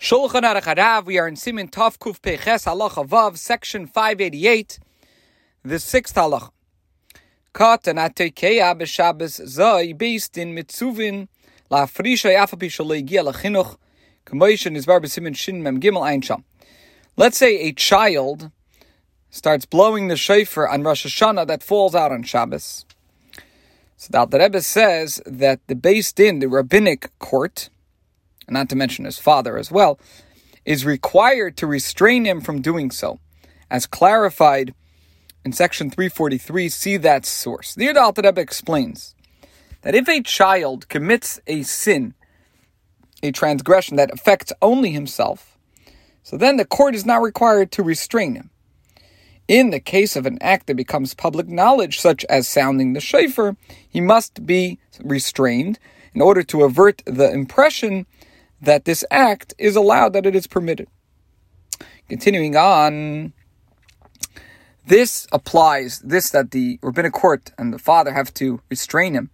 Shulchan Aruch Harav, we are in Simin Tov Kuf Peches Halacha Vav, section 588, the sixth halacha. Kat and Atekeya b'Shabbos Zoi, based in Mitzuvin, La Frisha Yafapi Shalei Gia Lachinuch, Kamoishan is Barba Simin Shin Mem Gimel Ein Sham. Let's say a child starts blowing the shofar on Rosh Hashanah that falls out on Shabbos. So the Rebbe says that the based in the rabbinic court, not to mention his father as well, is required to restrain him from doing so, as clarified in section 343. See that source. The Alter Rebbe explains that if a child commits a sin, a transgression that affects only himself, so then the court is not required to restrain him. In the case of an act that becomes public knowledge, such as sounding the shofar, he must be restrained in order to avert the impression that this act is allowed, that it is permitted. Continuing on, this applies, this that the rabbinic court and the father have to restrain him.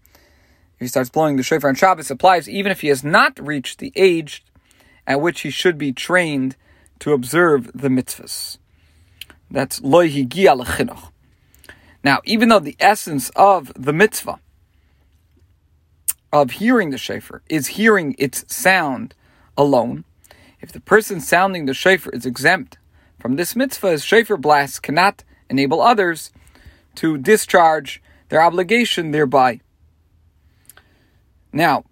If he starts blowing the shofar on Shabbos, applies even if he has not reached the age at which he should be trained to observe the mitzvahs. That's loy higia Now, even though the essence of the mitzvah of hearing the shofar is hearing its sound alone. If the person sounding the shofar is exempt from this mitzvah, his shofar blast cannot enable others to discharge their obligation thereby. Now,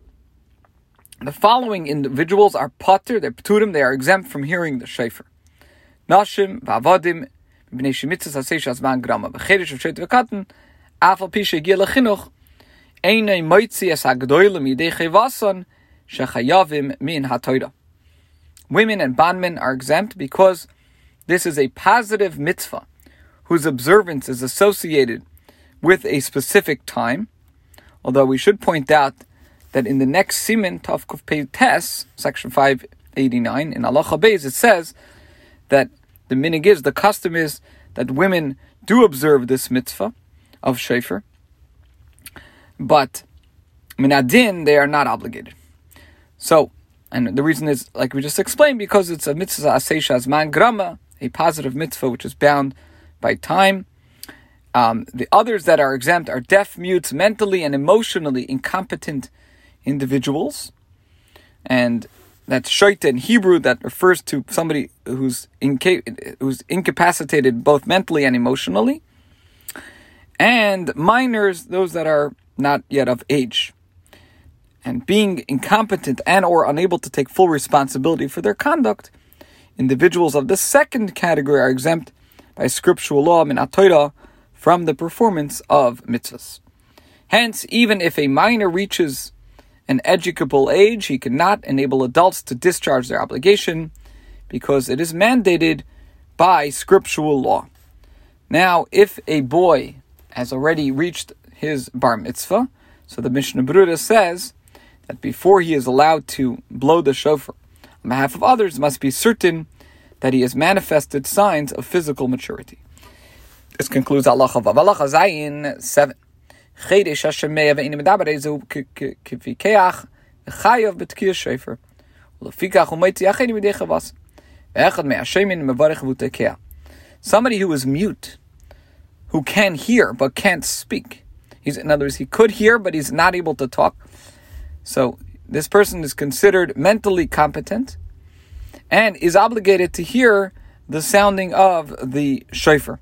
the following individuals are pater, they're pturim, they are exempt from hearing the shofar. Nashim, vavadim, b'nei shemitzas hasei shazman grama, b'chedesh of shet v'katan, afal pishe lechinuch, einay moitzi es hagdoilim yidei chevason, shechayavim min. Women and bondmen are exempt because this is a positive mitzvah whose observance is associated with a specific time. Although we should point out that in the next siman Tavkuf Pei Tes, section 589, in Allah Beis, it says that the minig is, the custom is that women do observe this mitzvah of shofar, but minadin, they are not obligated. So, and the reason is, like we just explained, because it's a mitzvah aseisha man grama, a positive mitzvah which is bound by time. Um, the others that are exempt are deaf, mutes, mentally and emotionally incompetent individuals. And that's shaita in Hebrew that refers to somebody who's, inca- who's incapacitated both mentally and emotionally. And minors, those that are not yet of age and being incompetent and or unable to take full responsibility for their conduct, individuals of the second category are exempt by scriptural law from the performance of mitzvahs. Hence, even if a minor reaches an educable age, he cannot enable adults to discharge their obligation because it is mandated by scriptural law. Now, if a boy has already reached his bar mitzvah, so the Mishnah Berurah says that before he is allowed to blow the shofar on behalf of others, must be certain that he has manifested signs of physical maturity. This concludes Allah Vav. Allah Zayin 7. חידש השמע ואין מדבר איזו כפיקח וחייב בתקיע שפר. ולפיכך הוא מוציא אחרי מידי חבס. ואחד מהשמן מברך ותקע. Somebody who is mute, who can hear but can't speak. He's, in other words, he could hear but he's not able to talk. So this person is considered mentally competent and is obligated to hear the sounding of the shofar.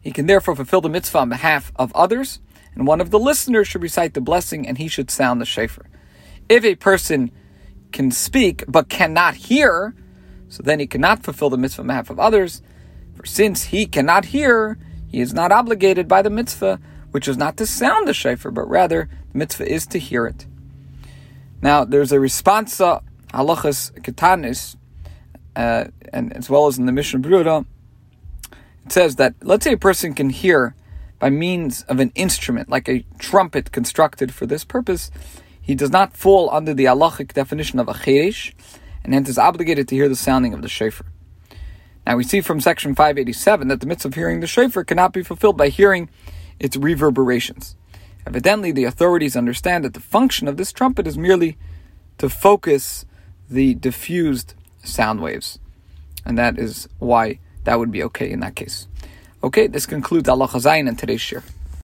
He can therefore fulfill the mitzvah on behalf of others, and one of the listeners should recite the blessing and he should sound the shofar. If a person can speak but cannot hear, so then he cannot fulfill the mitzvah on behalf of others, for since he cannot hear, he is not obligated by the mitzvah, which is not to sound the shofar, but rather the mitzvah is to hear it. Now, there's a responsa halachas ketanis, uh, and as well as in the Mishnah Berurah, it says that let's say a person can hear by means of an instrument, like a trumpet constructed for this purpose, he does not fall under the halachic definition of a cheresh, and hence is obligated to hear the sounding of the shofar. Now we see from section 587 that the mitzvah of hearing the shofar cannot be fulfilled by hearing its reverberations. Evidently, the authorities understand that the function of this trumpet is merely to focus the diffused sound waves. And that is why that would be okay in that case. Okay, this concludes Allah Chazayin and today's share.